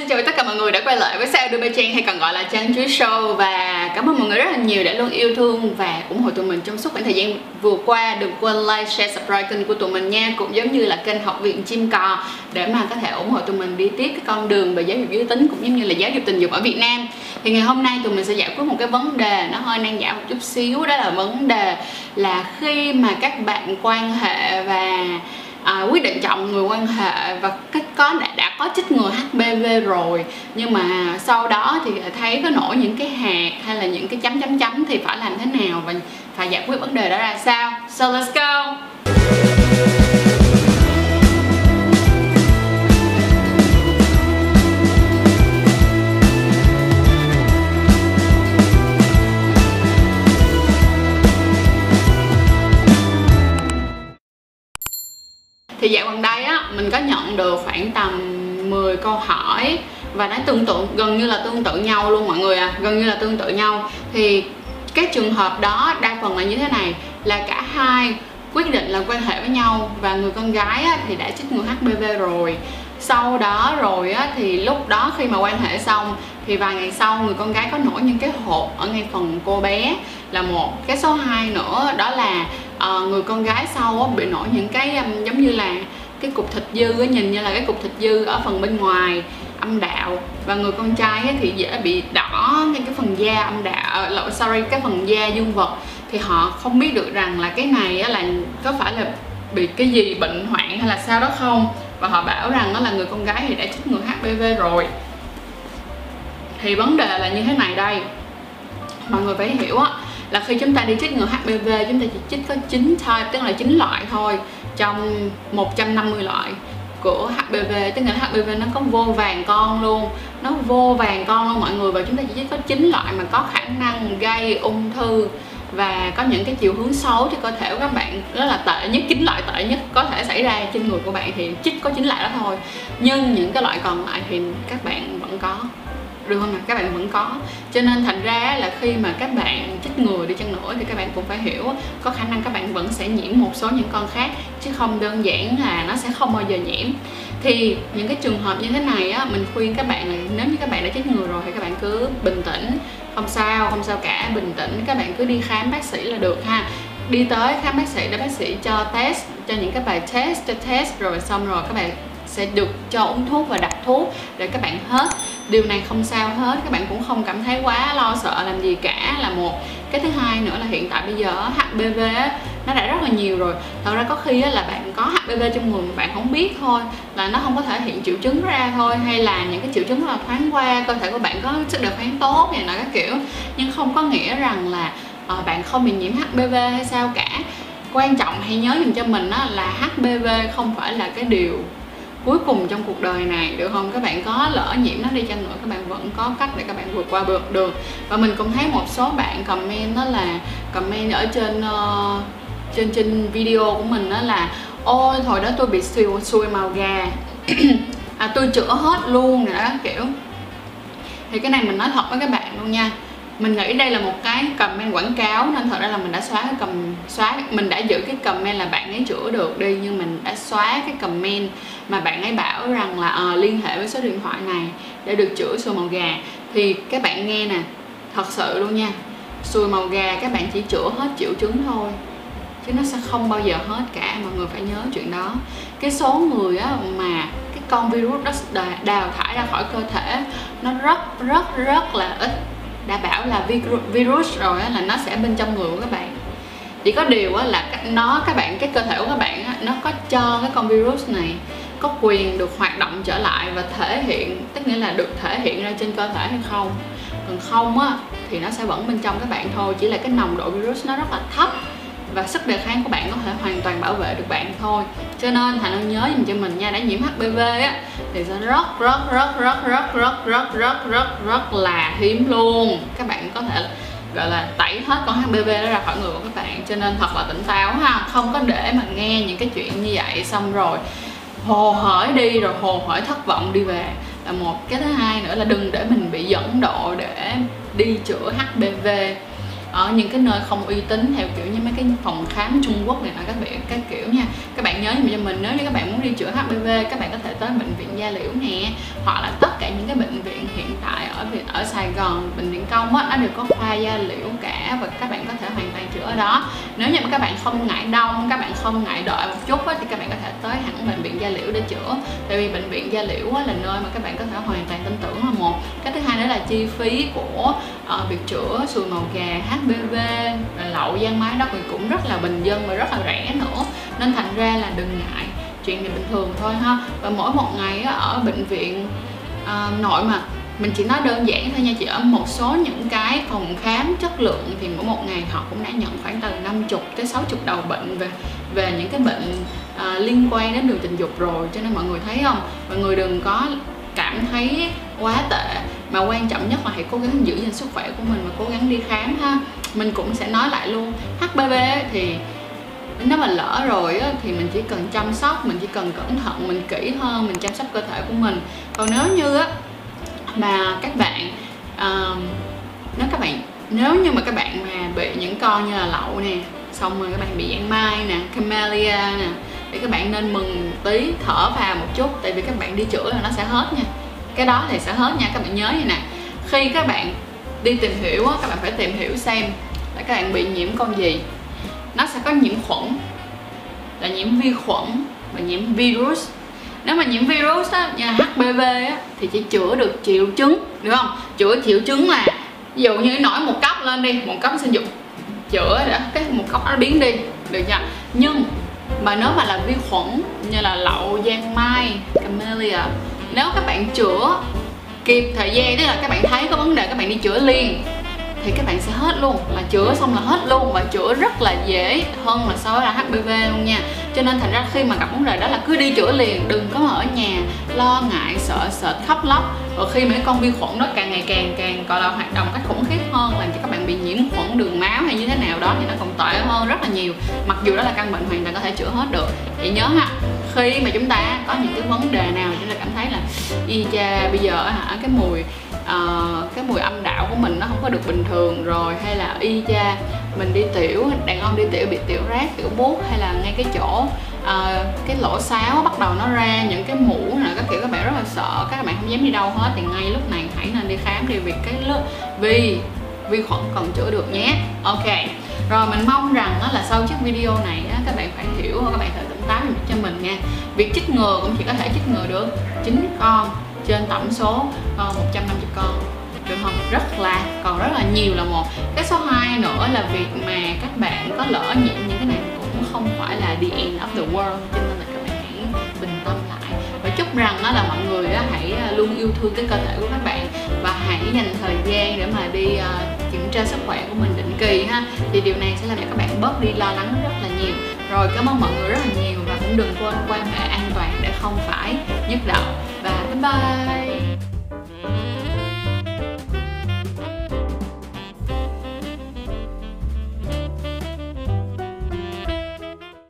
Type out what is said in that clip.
xin chào tất cả mọi người đã quay lại với Sao Đưa Trang hay còn gọi là Trang Chuối Show. Và cảm ơn mọi người rất là nhiều đã luôn yêu thương và ủng hộ tụi mình trong suốt khoảng thời gian vừa qua. Đừng quên like, share, subscribe kênh của tụi mình nha. Cũng giống như là kênh Học viện Chim Cò Để mà có thể ủng hộ tụi mình đi tiếp cái con đường về giáo dục giới tính Cũng giống như là giáo dục tình dục ở Việt Nam. Thì ngày hôm nay tụi mình sẽ giải quyết một cái vấn đề nó hơi nan giải một chút xíu. Đó là vấn đề là khi mà các bạn quan hệ và à, quyết định chọn người quan hệ và có đã, đã có chích ngừa HPV rồi. Nhưng mà sau đó thì thấy có nổi những cái hạt hay là những cái chấm chấm chấm thì phải làm thế nào và phải giải quyết vấn đề đó ra sao. So let's go! Câu hỏi và nó tương tự gần như là tương tự nhau luôn mọi người à gần như là tương tự nhau. Thì cái trường hợp đó đa phần là như thế này là cả hai quyết định là quan hệ với nhau và người con gái á, thì đã chích ngừa HPV rồi. Sau đó rồi á, thì lúc đó khi mà quan hệ xong thì vài ngày sau người con gái có nổi những cái hột ở ngay phần cô bé là một. Cái số 2 nữa đó là uh, người con gái sau á, bị nổi những cái um, giống như là cái cục thịt dư á, nhìn như là cái cục thịt dư ở phần bên ngoài âm đạo. Và người con trai ấy thì dễ bị đỏ ngay cái phần da âm đạo uh, sorry cái phần da dương vật. Thì họ không biết được rằng là cái này á, là có phải là bị cái gì bệnh hoạn hay là sao đó không? Và họ bảo rằng đó là người con gái thì đã chích ngừa HPV rồi. Thì vấn đề là như thế này đây. Mọi người phải hiểu á là khi chúng ta đi chích ngừa HPV chúng ta chỉ chích có 9 type, tức là 9 loại thôi, trong 150 loại của HPV tức là HPV nó có vô vàng con luôn. Nó vô vàng con luôn mọi người, và chúng ta chỉ chích có 9 loại mà có khả năng gây ung thư và có những cái chiều hướng xấu cho cơ thể của các bạn đó là tệ nhất, chín loại tệ nhất có thể xảy ra trên người của bạn thì chích có chín loại đó thôi. Nhưng những cái loại còn lại thì các bạn vẫn có. Được không nào các bạn vẫn có. Cho nên thành ra là khi mà các bạn người đi chăng nữa thì các bạn cũng phải hiểu có khả năng các bạn vẫn sẽ nhiễm một số những con khác, chứ không đơn giản là nó sẽ không bao giờ nhiễm. Thì những cái trường hợp như thế này á, mình khuyên các bạn là nếu như các bạn đã chết người rồi thì các bạn cứ bình tĩnh, không sao không sao cả, bình tĩnh, các bạn cứ đi khám bác sĩ là được ha. Đi tới khám bác sĩ để bác sĩ cho test, cho những cái bài test, cho test rồi xong rồi các bạn sẽ được cho uống thuốc và đặt thuốc để các bạn hết điều này không sao hết, các bạn cũng không cảm thấy quá lo sợ làm gì cả. Là một. Cái thứ hai nữa là hiện tại bây giờ HPV nó đã rất là nhiều rồi. Thật ra có khi là bạn có HPV trong người mà bạn không biết thôi, là nó không có thể hiện triệu chứng ra thôi, hay là những cái triệu chứng là thoáng qua, cơ thể của bạn có sức đề kháng tốt này nọ các kiểu. Nhưng không có nghĩa rằng là ờ, bạn không bị nhiễm HPV hay sao cả. Quan trọng hãy nhớ dùm cho mình đó là HPV không phải là cái điều cuối cùng trong cuộc đời này được không? Các bạn có lỡ nhiễm nó đi chăng nữa các bạn vẫn có cách để các bạn vượt qua được được. Và mình cũng thấy một số bạn comment đó là comment ở trên uh, trên trên video của mình đó là ôi hồi đó tôi bị xùi, xui màu gà. À tôi chữa hết luôn rồi đó kiểu. Thì cái này mình nói thật với các bạn luôn nha mình nghĩ đây là một cái comment quảng cáo nên thật ra là mình đã xóa cái cầm xóa mình đã giữ cái comment là bạn ấy chữa được đi nhưng mình đã xóa cái comment mà bạn ấy bảo rằng là à, liên hệ với số điện thoại này để được chữa sùi màu gà. Thì các bạn nghe nè thật sự luôn nha sùi màu gà các bạn chỉ chữa hết triệu chứng thôi chứ nó sẽ không bao giờ hết cả mọi người phải nhớ chuyện đó. Cái số người á mà cái con virus đó đào thải ra khỏi cơ thể nó rất rất rất là ít đã bảo là virus rồi là nó sẽ bên trong người của các bạn. Chỉ có điều là nó, các bạn, cái cơ thể của các bạn nó có cho cái con virus này có quyền được hoạt động trở lại và thể hiện, tức nghĩa là được thể hiện ra trên cơ thể hay không. Còn không á, thì nó sẽ vẫn bên trong các bạn thôi, chỉ là cái nồng độ virus nó rất là thấp và sức đề kháng của bạn có thể hoàn toàn bảo vệ được bạn thôi. Cho nên thành luôn nhớ dùm cho mình nha, đã nhiễm HPV á, thì sẽ rất rất rất rất rất rất rất rất rất rất là hiếm luôn. Các bạn có thể, gọi là, tẩy hết con HPV đó ra khỏi người của các bạn, cho nên thật là tỉnh táo ha. Không có để mà nghe những cái chuyện như vậy xong rồi hồ hởi đi, rồi hồ hởi thất vọng đi về. Là một cái thứ hai nữa là đừng để mình bị dẫn độ để đi chữa HPV ở những cái nơi không uy tín theo kiểu như mấy cái phòng khám Trung Quốc này là các bạn các kiểu nha. Các bạn nhớ cho mình nếu như các bạn muốn đi chữa HPV các bạn có thể tới bệnh viện da liễu nè hoặc là tất cả những cái bệnh viện hiện tại ở ở Sài Gòn bệnh viện công á nó đều có khoa da liễu cả và các bạn có thể hoàn toàn chữa ở đó. Nếu như mà các bạn không ngại đông các bạn không ngại đợi một chút á, thì các bạn có thể tới hẳn bệnh viện da liễu để chữa. Tại vì bệnh viện da liễu á, là nơi mà các bạn có thể hoàn toàn tin tưởng là một. Cái thứ hai nữa là chi phí của uh, việc chữa sùi màu gà HPV lậu gian mái đó thì cũng rất là bình dân và rất là rẻ nữa. Nên thành ra là đừng ngại chuyện này bình thường thôi ha. Và mỗi một ngày ở bệnh viện uh, nội mà mình chỉ nói đơn giản thôi nha chị ở một số những cái phòng khám chất lượng thì mỗi một ngày họ cũng đã nhận khoảng từ 50 tới 60 đầu bệnh về về những cái bệnh à, liên quan đến đường tình dục rồi. Cho nên mọi người thấy không? Mọi người đừng có cảm thấy quá tệ mà quan trọng nhất là hãy cố gắng giữ gìn sức khỏe của mình và cố gắng đi khám ha. Mình cũng sẽ nói lại luôn HPV thì nếu mà lỡ rồi á, thì mình chỉ cần chăm sóc mình chỉ cần cẩn thận mình kỹ hơn mình chăm sóc cơ thể của mình. Còn nếu như á mà các bạn uh, nếu các bạn nếu như mà các bạn mà bị những con như là lậu nè xong rồi các bạn bị giãn mai nè camellia nè thì các bạn nên mừng tí thở vào một chút tại vì các bạn đi chữa là nó sẽ hết nha cái đó thì sẽ hết nha các bạn nhớ như nè. Khi các bạn đi tìm hiểu các bạn phải tìm hiểu xem là các bạn bị nhiễm con gì. Nó sẽ có nhiễm khuẩn là nhiễm vi khuẩn và nhiễm virus. Nếu mà nhiễm virus á, như HPV á, thì chỉ chữa được triệu chứng đúng không? Chữa triệu chứng là ví dụ như nổi một cấp lên đi một cấp sinh dục chữa để cái một cốc nó biến đi được chưa? Nhưng mà nếu mà là vi khuẩn như là lậu giang mai camellia nếu các bạn chữa kịp thời gian, tức là các bạn thấy có vấn đề, các bạn đi chữa liền, thì các bạn sẽ hết luôn. Là chữa xong là hết luôn, và chữa rất là dễ hơn là so với là HPV luôn nha. Cho nên thành ra khi mà gặp vấn đề đó là cứ đi chữa liền, đừng có ở nhà lo ngại, sợ sợ khóc lóc. Và khi mấy con vi khuẩn đó càng ngày càng càng, gọi là, hoạt động cách khủng khiếp hơn, làm cho các bạn bị nhiễm khuẩn đường máu hay như thế nào đó, thì nó còn tệ hơn rất là nhiều. Mặc dù đó là căn bệnh hoàn toàn có thể chữa hết được. Vậy nhớ ha khi mà chúng ta có những cái vấn đề nào chúng ta cảm thấy là y cha bây giờ hả cái mùi uh, cái mùi âm đạo của mình nó không có được bình thường rồi hay là y cha mình đi tiểu đàn ông đi tiểu bị tiểu rác tiểu buốt hay là ngay cái chỗ uh, cái lỗ sáo bắt đầu nó ra những cái mũ này các kiểu các bạn rất là sợ các bạn không dám đi đâu hết thì ngay lúc này hãy nên đi khám đi vì cái lớp vì vi khuẩn còn chữa được nhé. Ok rồi mình mong rằng đó là sau chiếc video này các bạn phải hiểu các bạn thử tám táo cho mình nha. Việc chích ngừa cũng chỉ có thể chích ngừa được 9 con trên tổng số ờ, uh, 150 con. Được không rất là còn rất là nhiều là một. Cái số 2 nữa là việc mà các bạn có lỡ nhiễm những cái này cũng không phải là the end of the world. Cho nên là các bạn hãy bình tâm lại. Và chúc rằng đó là mọi người hãy ờ, luôn yêu thương cái cơ thể của các bạn và hãy dành thời gian để mà đi uh, kiểm tra sức khỏe của mình định kỳ ha. Thì điều này sẽ làm cho các bạn bớt đi lo lắng rất là nhiều rồi, cảm ơn mọi người rất là nhiều và cũng đừng quên quan hệ an toàn để không phải nhức đầu. Và bye bye.